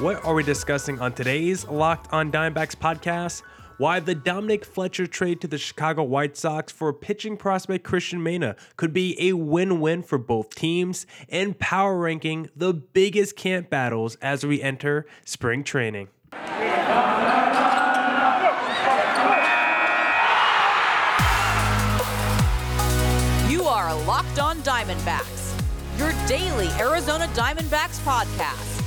What are we discussing on today's Locked on Diamondbacks podcast? Why the Dominic Fletcher trade to the Chicago White Sox for pitching prospect Cristian Mena could be a win win for both teams, and power ranking the biggest camp battles as we enter spring training. You are Locked On Diamondbacks, your daily Arizona Diamondbacks podcast,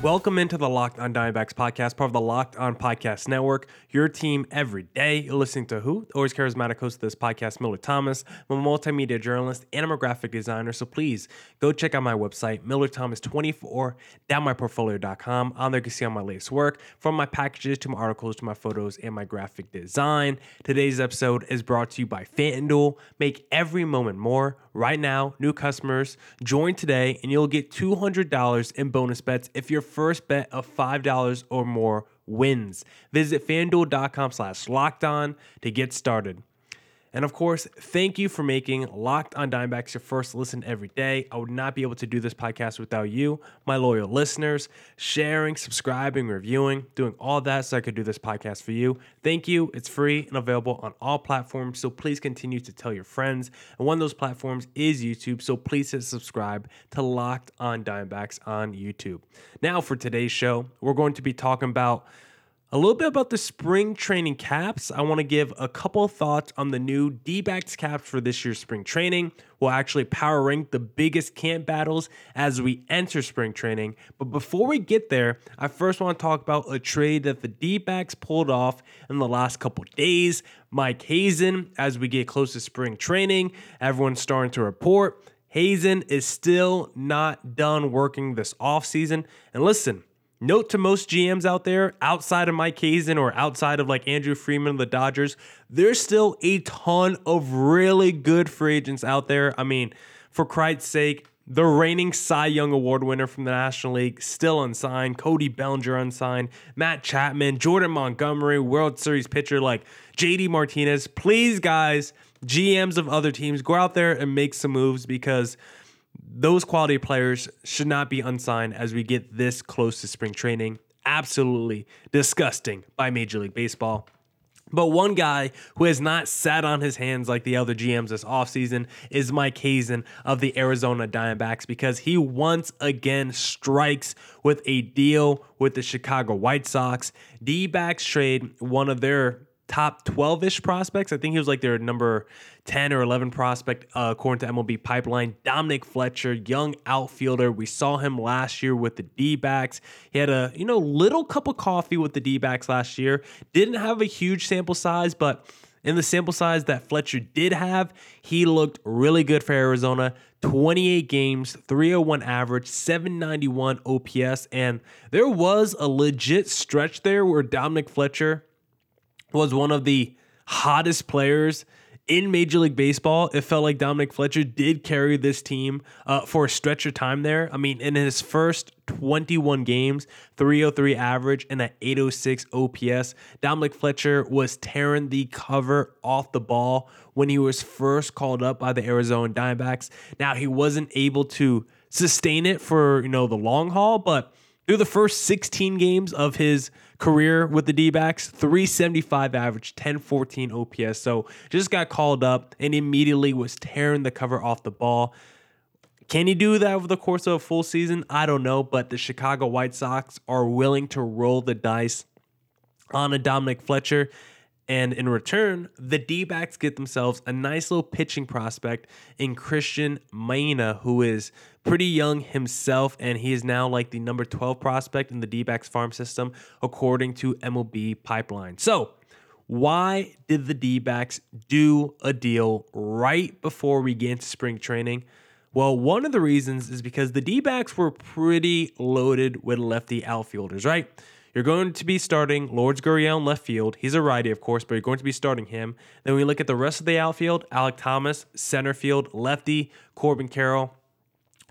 Welcome into the Locked on Diamondbacks podcast, part of the Locked on Podcast Network. Your team every day. You're listening to who? The always charismatic host of this podcast, Millard Thomas. I'm a multimedia journalist and I'm a graphic designer. So please go check out my website, MillerThomas24downmyportfolio.com. On there you can see all my latest work, from my packages to my articles to my photos and my graphic design. Today's episode is brought to you by FanDuel. Make every moment more. Right now, new customers join today and you'll get $200 in bonus bets if your first bet of $5 or more wins. Visit fanduel.com slash locked on to get started. And of course, thank you for making Locked on Diamondbacks your first listen every day. I would not be able to do this podcast without you, my loyal listeners, sharing, subscribing, reviewing, doing all that so I could do this podcast for you. Thank you. It's free and available on all platforms. So please continue to tell your friends. And one of those platforms is YouTube. So please hit subscribe to Locked on Diamondbacks on YouTube. Now, for today's show, we're going to be talking about a little bit about the spring training caps. I want to give a couple thoughts on the new D backs caps for this year's spring training. We'll actually power rank the biggest camp battles as we enter spring training. But before we get there, I first want to talk about a trade that the D backs pulled off in the last couple days. Mike Hazen, as we get close to spring training, everyone's starting to report. Hazen is still not done working this offseason. And listen, Note to most GMs out there, outside of Mike Hazen or outside of like Andrew Friedman of the Dodgers, there's still a ton of really good free agents out there. I mean, for Christ's sake, the reigning Cy Young Award winner from the National League, still unsigned. Cody Bellinger unsigned. Matt Chapman, Jordan Montgomery, World Series pitcher like JD Martinez. Please, guys, GMs of other teams, go out there and make some moves because those quality players should not be unsigned as we get this close to spring training. Absolutely disgusting by Major League Baseball. But one guy who has not sat on his hands like the other GMs this offseason is Mike Hazen of the Arizona Diamondbacks because he once again strikes with a deal with the Chicago White Sox. D backs trade one of their top 12 ish prospects. I think he was like their number 10 or 11 prospect, uh, according to MLB Pipeline. Dominic Fletcher, young outfielder. We saw him last year with the D backs. He had a, you know, little cup of coffee with the D backs last year. Didn't have a huge sample size, but in the sample size that Fletcher did have, he looked really good for Arizona. 28 games, 301 average, 791 OPS, and there was a legit stretch there where Dominic Fletcher was one of the hottest players in Major League Baseball. It felt like Dominic Fletcher did carry this team uh, for a stretch of time there. I mean, in his first 21 games, 303 average and an 806 OPS, Dominic Fletcher was tearing the cover off the ball when he was first called up by the Arizona Diamondbacks. Now, he wasn't able to sustain it for, you know, the long haul, but through the first 16 games of his career with the D backs, 375 average, 1014 OPS. So just got called up and immediately was tearing the cover off the ball. Can he do that over the course of a full season? I don't know, but the Chicago White Sox are willing to roll the dice on a Dominic Fletcher. And in return, the D backs get themselves a nice little pitching prospect in Cristian Mena, who is pretty young himself, and he is now like the number 12 prospect in the D backs farm system, according to MLB Pipeline. So, why did the D backs do a deal right before we get into spring training? Well, one of the reasons is because the D backs were pretty loaded with lefty outfielders, right? You're going to be starting Lourdes Gurriel in left field. He's a righty, of course, but you're going to be starting him. Then we look at the rest of the outfield Alek Thomas, center field, lefty, Corbin Carroll,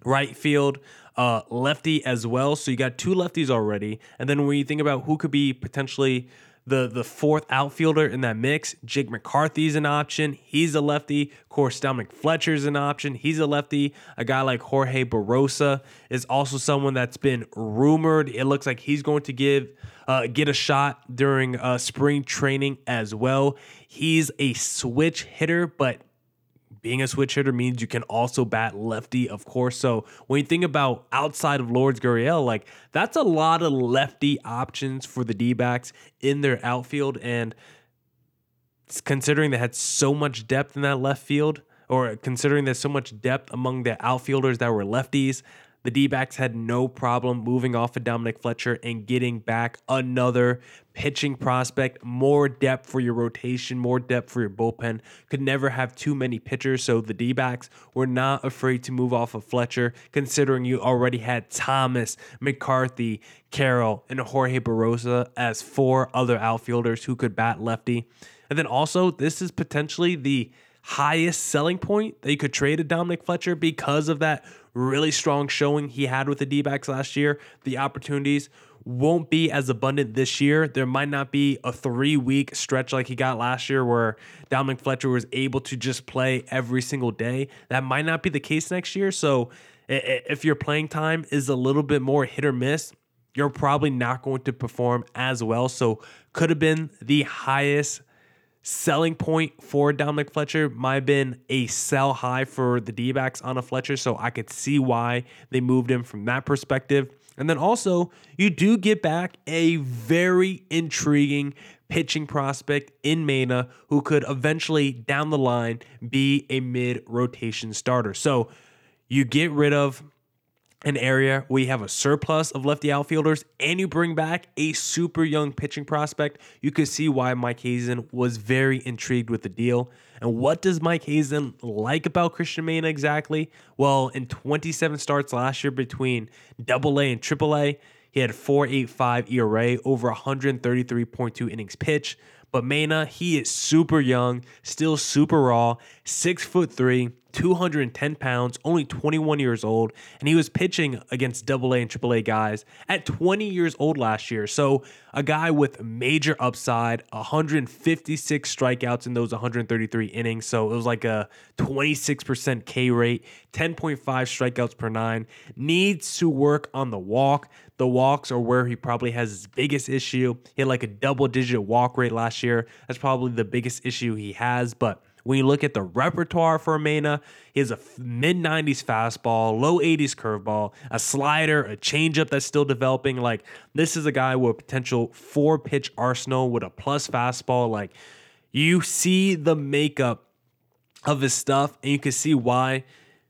right field, uh, lefty as well. So you got two lefties already. And then when you think about who could be potentially the the fourth outfielder in that mix. Jake McCarthy's an option. He's a lefty. Of course, Fletcher's an option. He's a lefty. A guy like Jorge Barrosa is also someone that's been rumored. It looks like he's going to give uh, get a shot during uh, spring training as well. He's a switch hitter, but being a switch hitter means you can also bat lefty, of course. So when you think about outside of Lourdes Gurriel, like that's a lot of lefty options for the D backs in their outfield. And considering they had so much depth in that left field, or considering there's so much depth among the outfielders that were lefties, the D backs had no problem moving off of Dominic Fletcher and getting back another pitching prospect, more depth for your rotation, more depth for your bullpen. Could never have too many pitchers, so the D backs were not afraid to move off of Fletcher, considering you already had Thomas, McCarthy, Carroll, and Jorge Barrosa as four other outfielders who could bat lefty. And then also, this is potentially the highest selling point that you could trade a Dominic Fletcher because of that really strong showing he had with the D backs last year. The opportunities won't be as abundant this year. There might not be a three week stretch like he got last year where Dominic Fletcher was able to just play every single day. That might not be the case next year. So if your playing time is a little bit more hit or miss, you're probably not going to perform as well. So could have been the highest selling point for Dominic Fletcher might have been a sell high for the D backs on a Fletcher. So I could see why they moved him from that perspective. And then also, you do get back a very intriguing pitching prospect in Mena who could eventually down the line be a mid rotation starter. So you get rid of an area where you have a surplus of lefty outfielders and you bring back a super young pitching prospect, you could see why Mike Hazen was very intrigued with the deal. And what does Mike Hazen like about Cristian Mena exactly? Well, in 27 starts last year between Double A and Triple A, he had 4.85 ERA over 133.2 innings pitched. But Mena, he is super young, still super raw, six foot three, 210 pounds, only 21 years old, and he was pitching against double A and triple A guys at 20 years old last year. So, a guy with major upside, 156 strikeouts in those 133 innings. So, it was like a 26% K rate, 10.5 strikeouts per nine. Needs to work on the walk. The walks are where he probably has his biggest issue. He had like a double digit walk rate last year. That's probably the biggest issue he has, but when you look at the repertoire for Mena, he has a mid 90s fastball, low 80s curveball, a slider, a changeup that's still developing. Like, this is a guy with a potential four pitch arsenal with a plus fastball. Like, you see the makeup of his stuff, and you can see why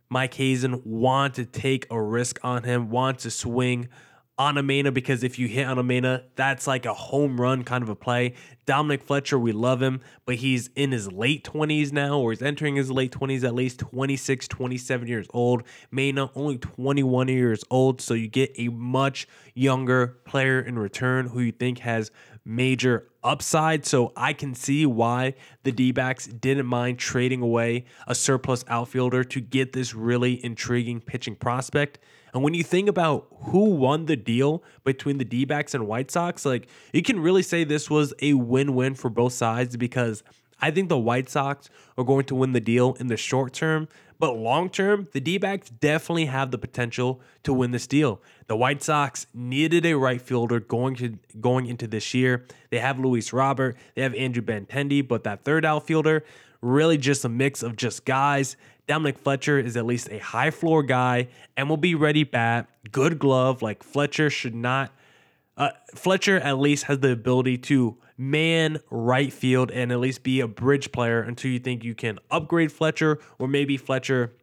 Mike Hazen wanted to take a risk on him, want to swing on a Mena because if you hit on a Mena, that's like a home run kind of a play. Dominic Fletcher, we love him, but he's in his late 20s now, or he's entering his late 20s, at least 26, 27 years old. Mena, only 21 years old, so you get a much younger player in return who you think has major upside. So I can see why the D didn't mind trading away a surplus outfielder to get this really intriguing pitching prospect. And when you think about who won the deal between the D backs and White Sox, like you can really say this was a win win for both sides because I think the White Sox are going to win the deal in the short term. But long term, the D backs definitely have the potential to win this deal. The White Sox needed a right fielder going to going into this year. They have Luis Robert, they have Andrew Benintendi, but that third outfielder, really just a mix of just guys Dominic Fletcher is at least a high floor guy and will be ready bat, good glove. Like Fletcher should not. Uh, Fletcher at least has the ability to man right field and at least be a bridge player until you think you can upgrade Fletcher or maybe Fletcher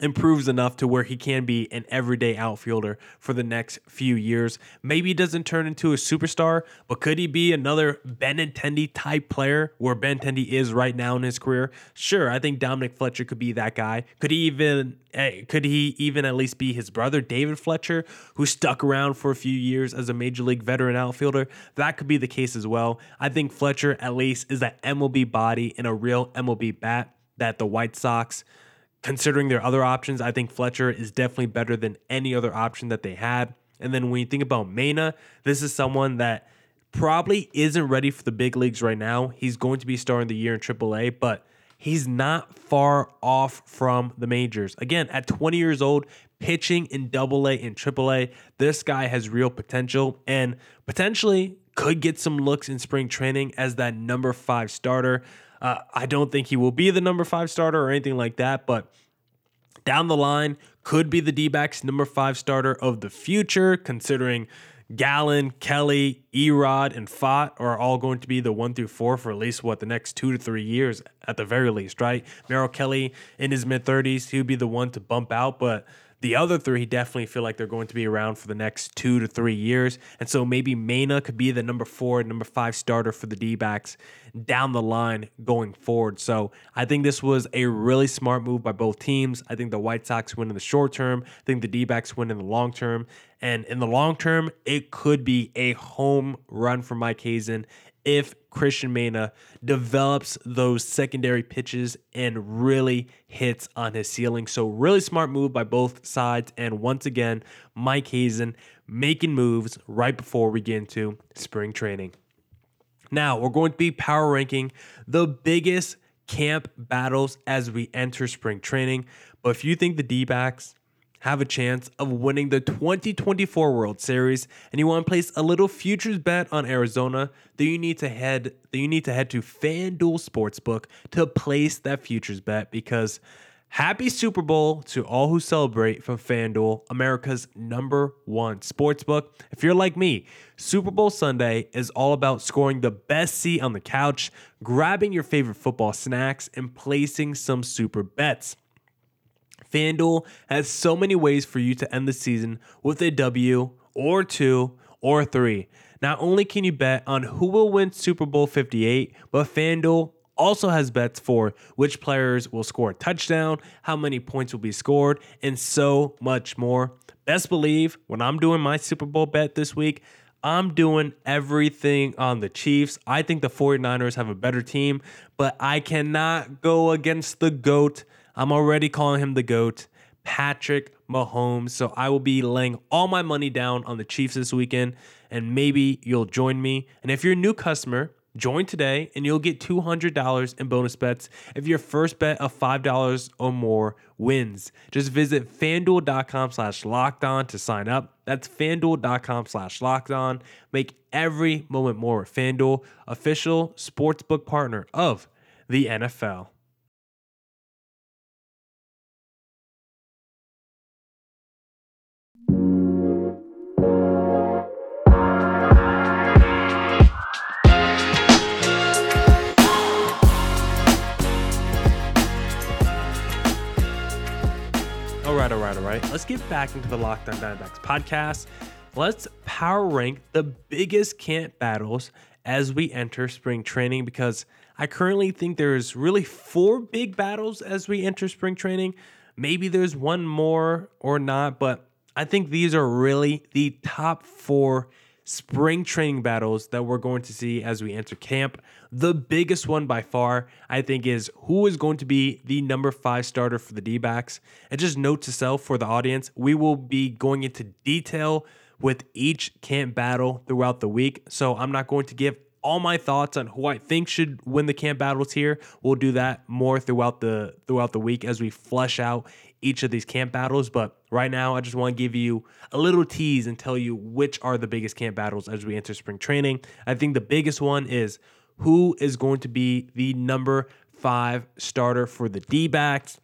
improves enough to where he can be an everyday outfielder for the next few years. Maybe he doesn't turn into a superstar, but could he be another Benintendi type player where Benintendi is right now in his career? Sure, I think Dominic Fletcher could be that guy. Could he even eh, could he even at least be his brother David Fletcher who stuck around for a few years as a major league veteran outfielder? That could be the case as well. I think Fletcher at least is that MLB body and a real MLB bat that the White Sox considering their other options, I think Fletcher is definitely better than any other option that they had. And then when you think about Mena, this is someone that probably isn't ready for the big leagues right now. He's going to be starting the year in AAA, but he's not far off from the majors. Again, at 20 years old, pitching in double A and triple A, this guy has real potential and potentially could get some looks in spring training as that number five starter. Uh, I don't think he will be the number five starter or anything like that, but down the line could be the D number five starter of the future, considering Gallen, Kelly, Erod, and Pfaadt are all going to be the one through four for at least what the next two to three years at the very least, right? Merrill Kelly in his mid 30s, he would be the one to bump out, but the other three definitely feel like they're going to be around for the next two to three years. And so maybe Mena could be the number four, number five starter for the D backs down the line going forward. So I think this was a really smart move by both teams. I think the White Sox win in the short term. I think the D backs win in the long term. And in the long term, it could be a home run for Mike Hazen if Cristian Mena develops those secondary pitches and really hits on his ceiling. So, really smart move by both sides. And once again, Mike Hazen making moves right before we get into spring training. Now, we're going to be power ranking the biggest camp battles as we enter spring training. But if you think the D backs, have a chance of winning the 2024 World Series and you want to place a little futures bet on Arizona, then you need to head then you need to head to FanDuel Sportsbook to place that futures bet because happy Super Bowl to all who celebrate from FanDuel, America's number 1 sportsbook. If you're like me, Super Bowl Sunday is all about scoring the best seat on the couch, grabbing your favorite football snacks and placing some super bets. FanDuel has so many ways for you to end the season with a W or two or three. Not only can you bet on who will win Super Bowl 58, but FanDuel also has bets for which players will score a touchdown, how many points will be scored, and so much more. Best believe when I'm doing my Super Bowl bet this week, I'm doing everything on the Chiefs. I think the 49ers have a better team, but I cannot go against the GOAT I'm already calling him the GOAT, Patrick Mahomes. So I will be laying all my money down on the Chiefs this weekend, and maybe you'll join me. And if you're a new customer, join today and you'll get $200 in bonus bets if your first bet of $5 or more wins. Just visit fanduel.com slash locked on to sign up. That's fanduel.com slash locked on. Make every moment more with FanDuel, official sportsbook partner of the NFL. Right, all right. Let's get back into the Locked On Diamondbacks podcast. Let's power rank the biggest camp battles as we enter spring training because I currently think there's really four big battles as we enter spring training. Maybe there's one more or not, but I think these are really the top four spring training battles that we're going to see as we enter camp. The biggest one by far, I think, is who is going to be the number five starter for the D backs. And just note to self for the audience, we will be going into detail with each camp battle throughout the week. So I'm not going to give all my thoughts on who I think should win the camp battles here. We'll do that more throughout the throughout the week as we flesh out each of these camp battles. But right now, I just want to give you a little tease and tell you which are the biggest camp battles as we enter spring training. I think the biggest one is who is going to be the number five starter for the D backs.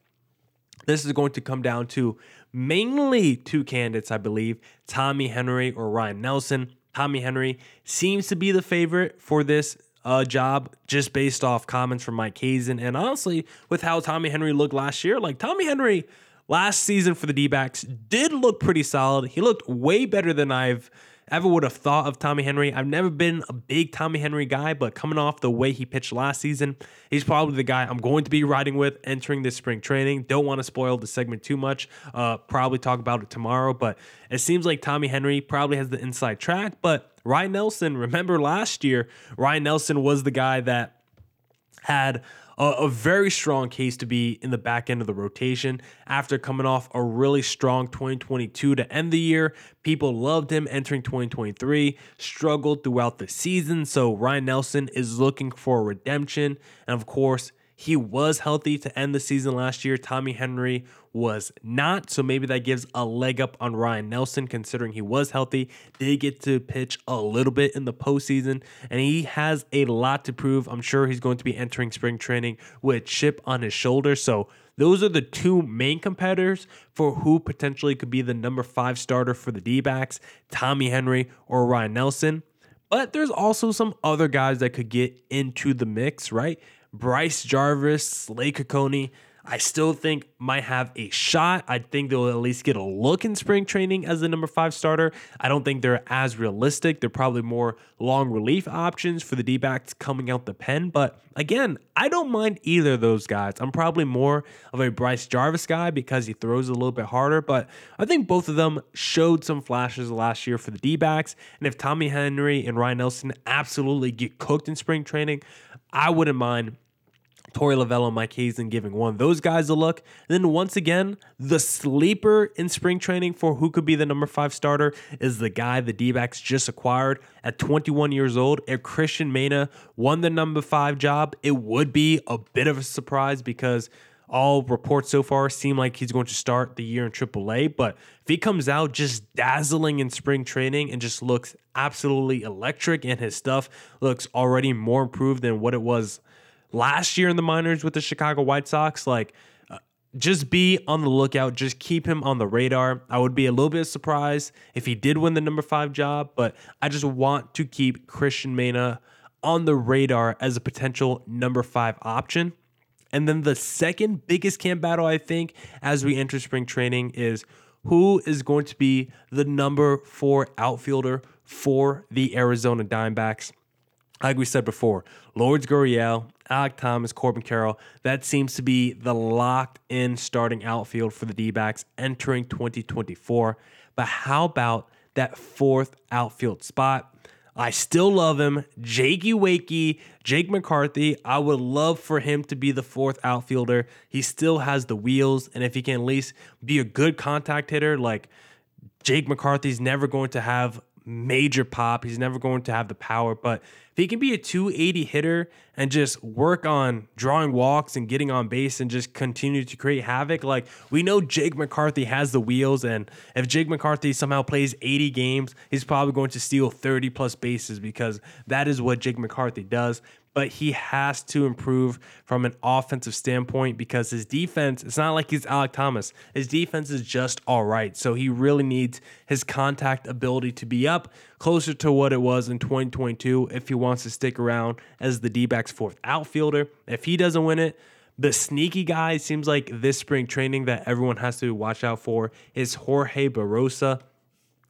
This is going to come down to mainly two candidates, I believe Tommy Henry or Ryan Nelson. Tommy Henry seems to be the favorite for this uh, job just based off comments from Mike Hazen. And honestly, with how Tommy Henry looked last year, like Tommy Henry last season for the D backs did look pretty solid. He looked way better than I've ever would have thought of Tommy Henry. I've never been a big Tommy Henry guy, but coming off the way he pitched last season, he's probably the guy I'm going to be riding with entering this spring training. Don't want to spoil the segment too much. Uh, probably talk about it tomorrow, but it seems like Tommy Henry probably has the inside track. But Ryan Nelson, remember last year, Ryan Nelson was the guy that had a, very strong case to be in the back end of the rotation after coming off a really strong 2022 to end the year. People loved him entering 2023, struggled throughout the season. So Ryan Nelson is looking for redemption. And of course, he was healthy to end the season last year. Tommy Henry was not. So maybe that gives a leg up on Ryan Nelson, considering he was healthy, did get to pitch a little bit in the postseason, and he has a lot to prove. I'm sure he's going to be entering spring training with chip on his shoulder. So those are the two main competitors for who potentially could be the number five starter for the D backs Tommy Henry or Ryan Nelson. But there's also some other guys that could get into the mix, right? Bryce Jarvis, Slade Cecconi, I still think might have a shot. I think they'll at least get a look in spring training as the number five starter. I don't think they're as realistic. They're probably more long relief options for the D backs coming out the pen. But again, I don't mind either of those guys. I'm probably more of a Bryce Jarvis guy because he throws a little bit harder. But I think both of them showed some flashes last year for the D backs. And if Tommy Henry and Ryan Nelson absolutely get cooked in spring training, I wouldn't mind Torey Lovullo and Mike Hazen giving one those guys a look. And then once again, the sleeper in spring training for who could be the number five starter is the guy the D backs just acquired at 21 years old. If Cristian Mena won the number five job, it would be a bit of a surprise because all reports so far seem like he's going to start the year in AAA. But if he comes out just dazzling in spring training and just looks absolutely electric and his stuff looks already more improved than what it was last year in the minors with the Chicago White Sox. Like, uh, just be on the lookout. Just keep him on the radar. I would be a little bit surprised if he did win the number five job, but I just want to keep Cristian Mena on the radar as a potential number five option. And then the second biggest camp battle, I think, as we enter spring training is who is going to be the number four outfielder for the Arizona Diamondbacks. Like we said before, Lourdes Gurriel, Alek Thomas, Corbin Carroll, that seems to be the locked in starting outfield for the D backs entering 2024. But how about that fourth outfield spot? I still love him. Jakey Wakey, Jake McCarthy. I would love for him to be the fourth outfielder. He still has the wheels, and if he can at least be a good contact hitter, like Jake McCarthy's never going to have major pop. He's never going to have the power, but if he can be a 280 hitter and just work on drawing walks and getting on base and just continue to create havoc, like we know Jake McCarthy has the wheels, and if Jake McCarthy somehow plays 80 games, he's probably going to steal 30 plus bases because that is what Jake McCarthy does but he has to improve from an offensive standpoint because his defense, it's not like he's Alek Thomas. His defense is just all right. So he really needs his contact ability to be up closer to what it was in 2022 if he wants to stick around as the D backs fourth outfielder. If he doesn't win it, the sneaky guy seems like this spring training that everyone has to watch out for is Jorge Barrosa.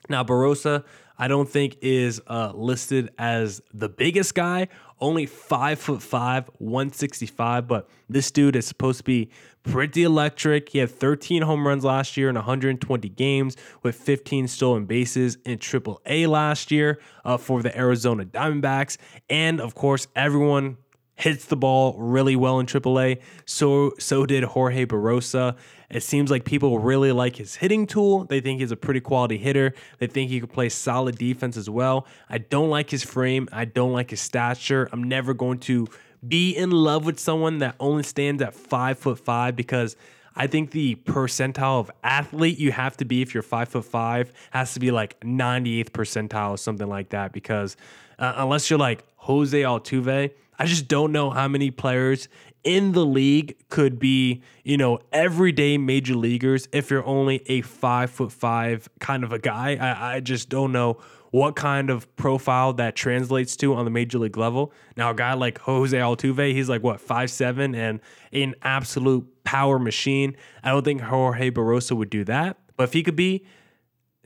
Now, Barrosa, I don't think is uh, listed as the biggest guy only five foot five, 165. But this dude is supposed to be pretty electric. He had 13 home runs last year in 120 games with 15 stolen bases in Triple A last year uh, for the Arizona Diamondbacks. And of course, everyone hits the ball really well in AAA. So so did Jorge Barrosa. It seems like people really like his hitting tool. They think he's a pretty quality hitter. They think he could play solid defense as well. I don't like his frame. I don't like his stature. I'm never going to be in love with someone that only stands at five foot five because I think the percentile of athlete you have to be if you're five foot five has to be like 98th percentile or something like that. Because uh, unless you're like Jose Altuve, I just don't know how many players in the league could be, you know, everyday major leaguers if you're only a five foot five kind of a guy. I, I just don't know what kind of profile that translates to on the major league level. Now, a guy like Jose Altuve, he's like what five seven and an absolute power machine. I don't think Jorge Barrosa would do that, but if he could be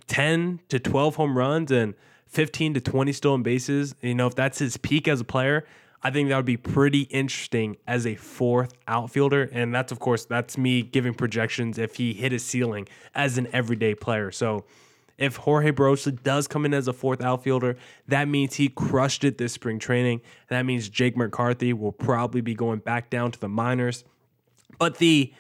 ten to twelve home runs and 15 to 20 stolen bases, you know, if that's his peak as a player, I think that would be pretty interesting as a fourth outfielder. And that's, of course, that's me giving projections if he hit his ceiling as an everyday player. So If Jorge Barrosa does come in as a fourth outfielder, that means he crushed it this spring training. And that means Jake McCarthy will probably be going back down to the minors. But the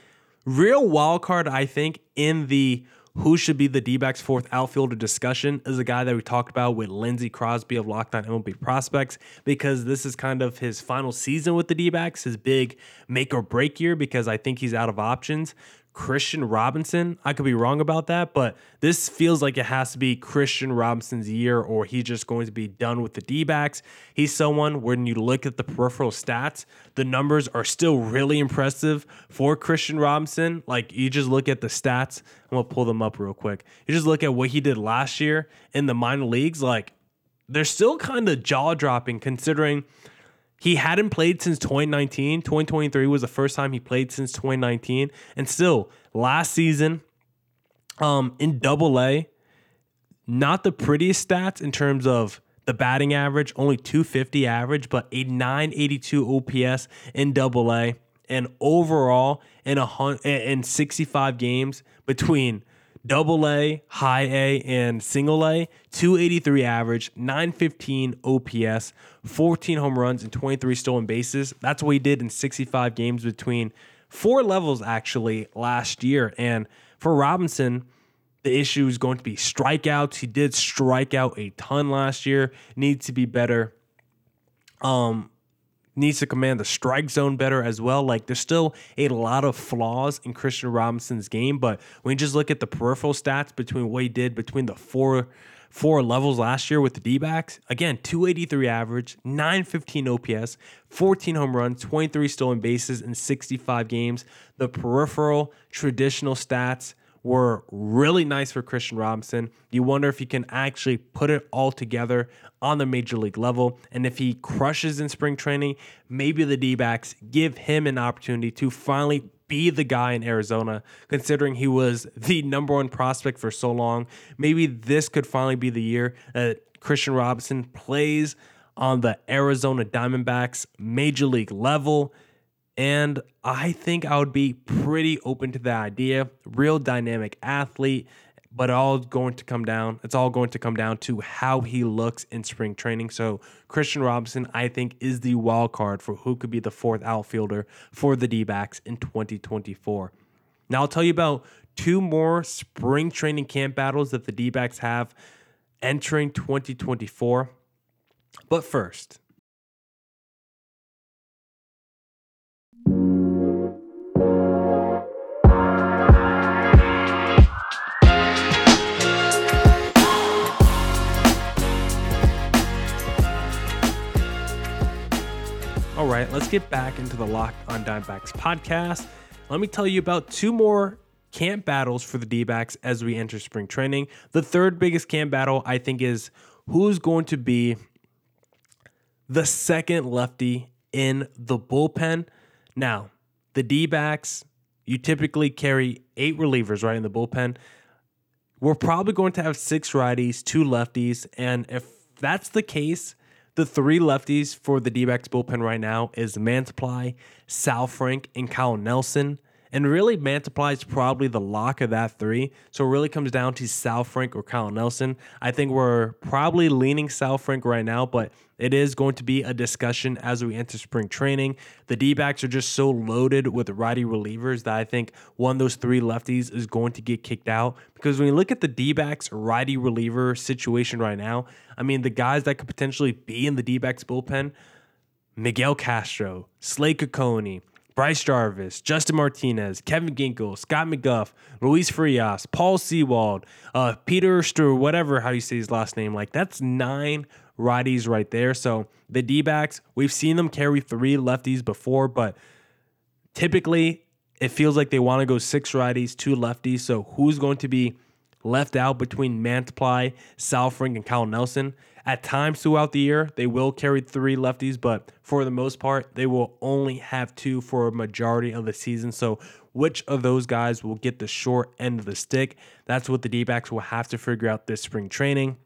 real wild card, I think, in the who should be the D backs fourth outfielder discussion is a guy that we talked about with Lindsey Crosby of Locked On MLB Prospects because this is kind of his final season with the D backs, his big make or break year because I think he's out of options. Kristian Robinson. I could be wrong about that, but this feels like it has to be Kristian Robinson's year or he's just going to be done with the D backs. He's someone when you look at the peripheral stats, the numbers are still really impressive for Kristian Robinson. Like you just look at the stats, I'm to pull them up real quick. You just look at what he did last year in the minor leagues, like they're still kind of jaw dropping considering he hadn't played since 2019. 2023 was the first time he played since 2019. And still, last season, um, in double A, not the prettiest stats in terms of the batting average, only 250 average, but a 982 OPS in double A. And overall, in a in 65 games between double A, high A, and single A, 283 average, 915 OPS, 14 home runs, and 23 stolen bases. That's what he did in 65 games between four levels actually last year. And for Robinson, the issue is going to be strikeouts. He did strike out a ton last year, needs to be better. Um, needs to command the strike zone better as well. Like there's still a lot of flaws in Kristian Robinson's game, but when you just look at the peripheral stats between what he did between the four four levels last year with the D-backs, again, 283 average, 915 OPS, 14 home runs, 23 stolen bases in 65 games. The peripheral traditional stats were really nice for Kristian Robinson. You wonder if he can actually put it all together on the major league level. And if he crushes in spring training, maybe the D backs give him an opportunity to finally be the guy in Arizona, considering he was the number one prospect for so long. Maybe this could finally be the year that Kristian Robinson plays on the Arizona Diamondbacks major league level and I think I would be pretty open to the idea. Real dynamic athlete, but all going to come down. It's all going to come down to how he looks in spring training. So Kristian Robinson, I think, is the wild card for who could be the fourth outfielder for the D-backs in 2024. Now I'll tell you about two more spring training camp battles that the D-backs have entering 2024. But first, right, let's get back into the Locked on Diamondbacks podcast. Let me tell you about two more camp battles for the D backs as we enter spring training. The third biggest camp battle, I think, is who's going to be the second lefty in the bullpen. Now, the D backs, you typically carry eight relievers, right, in the bullpen. We're probably going to have six righties, two lefties. And if that's the case, the three lefties for the D backs bullpen right now is Mantiply, Saalfrank, and Kyle Nelson. And really, Mantiply is probably the lock of that three. So it really comes down to Saalfrank or Kyle Nelson. I think we're probably leaning Saalfrank right now, but it is going to be a discussion as we enter spring training. The D backs are just so loaded with righty relievers that I think one of those three lefties is going to get kicked out. Because when you look at the D backs righty reliever situation right now, I mean, the guys that could potentially be in the D backs bullpen Miguel Castro, Slade Cecconi, Bryce Jarvis, Justin Martinez, Kevin Ginkel, Scott McGough, Luis Frias, Paul Sewald, uh, Peter Stur, whatever how you say his last name. Like that's nine righties right there. So the D backs, we've seen them carry three lefties before, but typically it feels like they want to go six righties, two lefties. So who's going to be left out between Mantiply, Saalfrank, and Kyle Nelson? At times throughout the year, they will carry three lefties, but for the most part, they will only have two for a majority of the season. So, which of those guys will get the short end of the stick? That's what the D backs will have to figure out this spring training.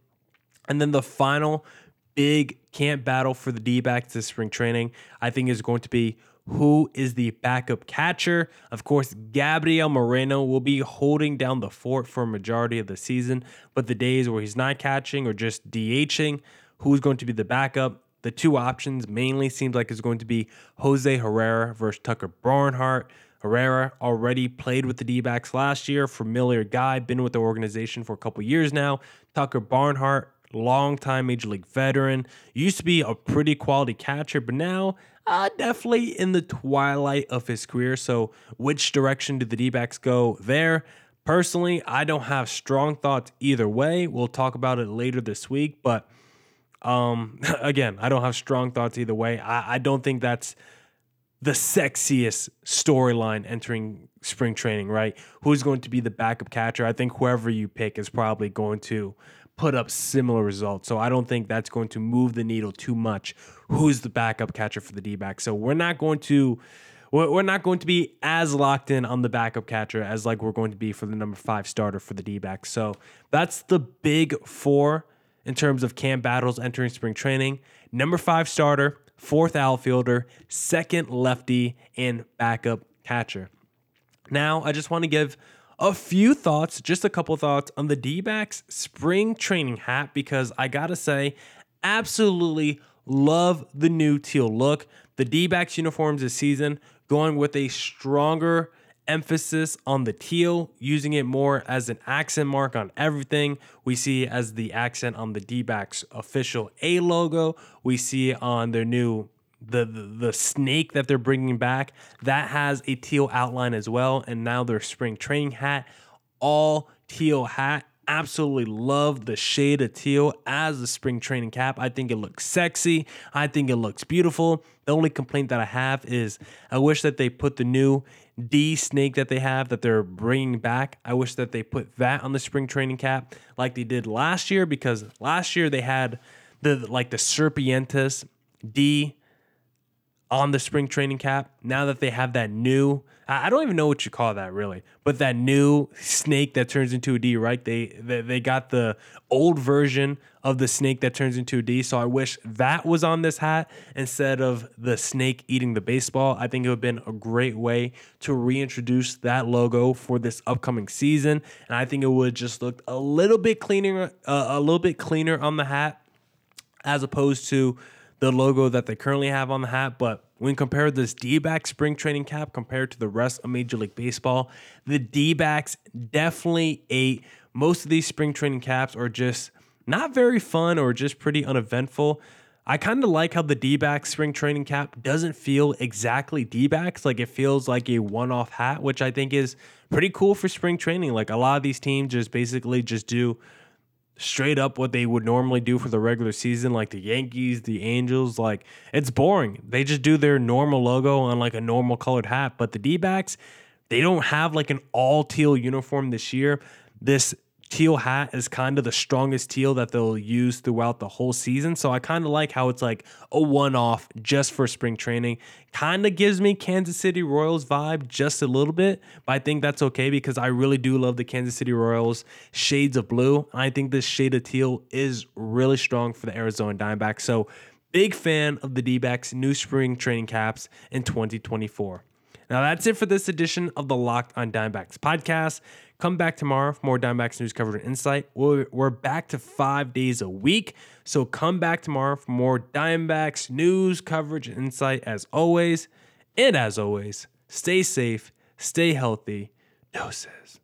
And then the final big camp battle for the D backs this spring training, I think, is going to be who is the backup catcher. Of course, Gabriel Moreno will be holding down the fort for a majority of the season, but the days where he's not catching or just DHing, who's going to be the backup? The two options mainly seems like it's going to be Jose Herrera versus Tucker Barnhart. Herrera already played with the D backs last year, familiar guy, been with the organization for a couple years now. Tucker Barnhart, longtime major league veteran, used to be a pretty quality catcher, but now uh, definitely in the twilight of his career. So, which direction do the D backs go there? Personally, I don't have strong thoughts either way. We'll talk about it later this week, but um, again, I don't have strong thoughts either way. I, I don't think that's the sexiest storyline entering spring training, right? Who's going to be the backup catcher? I think whoever you pick is probably going to put up similar results. So I don't think that's going to move the needle too much. Who's the backup catcher for the D back? So we're not going to we're not going to be as locked in on the backup catcher as like we're going to be for the number five starter for the D back. So that's the big four in terms of camp battles entering spring training. Number five starter, fourth outfielder, second lefty, and backup catcher. Now, I just want to give a few thoughts, just a couple thoughts on the D backs spring training hat because I gotta say, absolutely love the new teal look. The D backs uniforms this season going with a stronger emphasis on the teal, using it more as an accent mark on everything. We see as the accent on the D backs official A logo. We see on their new the, the, the snake that they're bringing back that has a teal outline as well and now their spring training hat all teal hat. Absolutely love the shade of teal as the spring training cap. I think it looks sexy. I think it looks beautiful. The only complaint that i have is i wish that they put the new d snake that they have that they're bringing back. I wish that they put that on the spring training cap like they did last year because last year they had the like the serpientes d on the spring training cap. Now that they have that new, I don't even know what you call that really, but that new snake that turns into a D, right? They they, they got the old version of the snake that turns into a D. So I wish that was on this hat instead of the snake eating the baseball. I think it would have been a great way to reintroduce that logo for this upcoming season, and I think it would just look a little bit cleaner, uh, a little bit cleaner on the hat as opposed to the logo that they currently have on the hat. But when compared this D back spring training cap compared to the rest of Major League Baseball, the D backs definitely ate. Most of these spring training caps are just not very fun or just pretty uneventful. I kind of like how the D back spring training cap doesn't feel exactly D backs. Like it feels like a one off hat, which I think is pretty cool for spring training. Like a lot of these teams just basically just do straight up what they would normally do for the regular season, like the Yankees, the Angels. Like it's boring. They just do their normal logo on like a normal colored hat. But the D backs, they don't have like an all teal uniform this year. This teal hat is kind of the strongest teal that they'll use throughout the whole season. So I kind of like how it's like a one off just for spring training. Kind of gives me Kansas City Royals vibe just a little bit, but I think that's okay because I really do love the Kansas City Royals shades of blue. I think this shade of teal is really strong for the Arizona Diamondbacks. So big fan of the D backs new spring training caps in 2024. Now that's it for this edition of the Locked on Diamondbacks podcast. Come back tomorrow for more Diamondbacks news coverage and insight. We're, back to five days a week. So come back tomorrow for more Diamondbacks news coverage and insight as always. And as always, stay safe, stay healthy. Doses.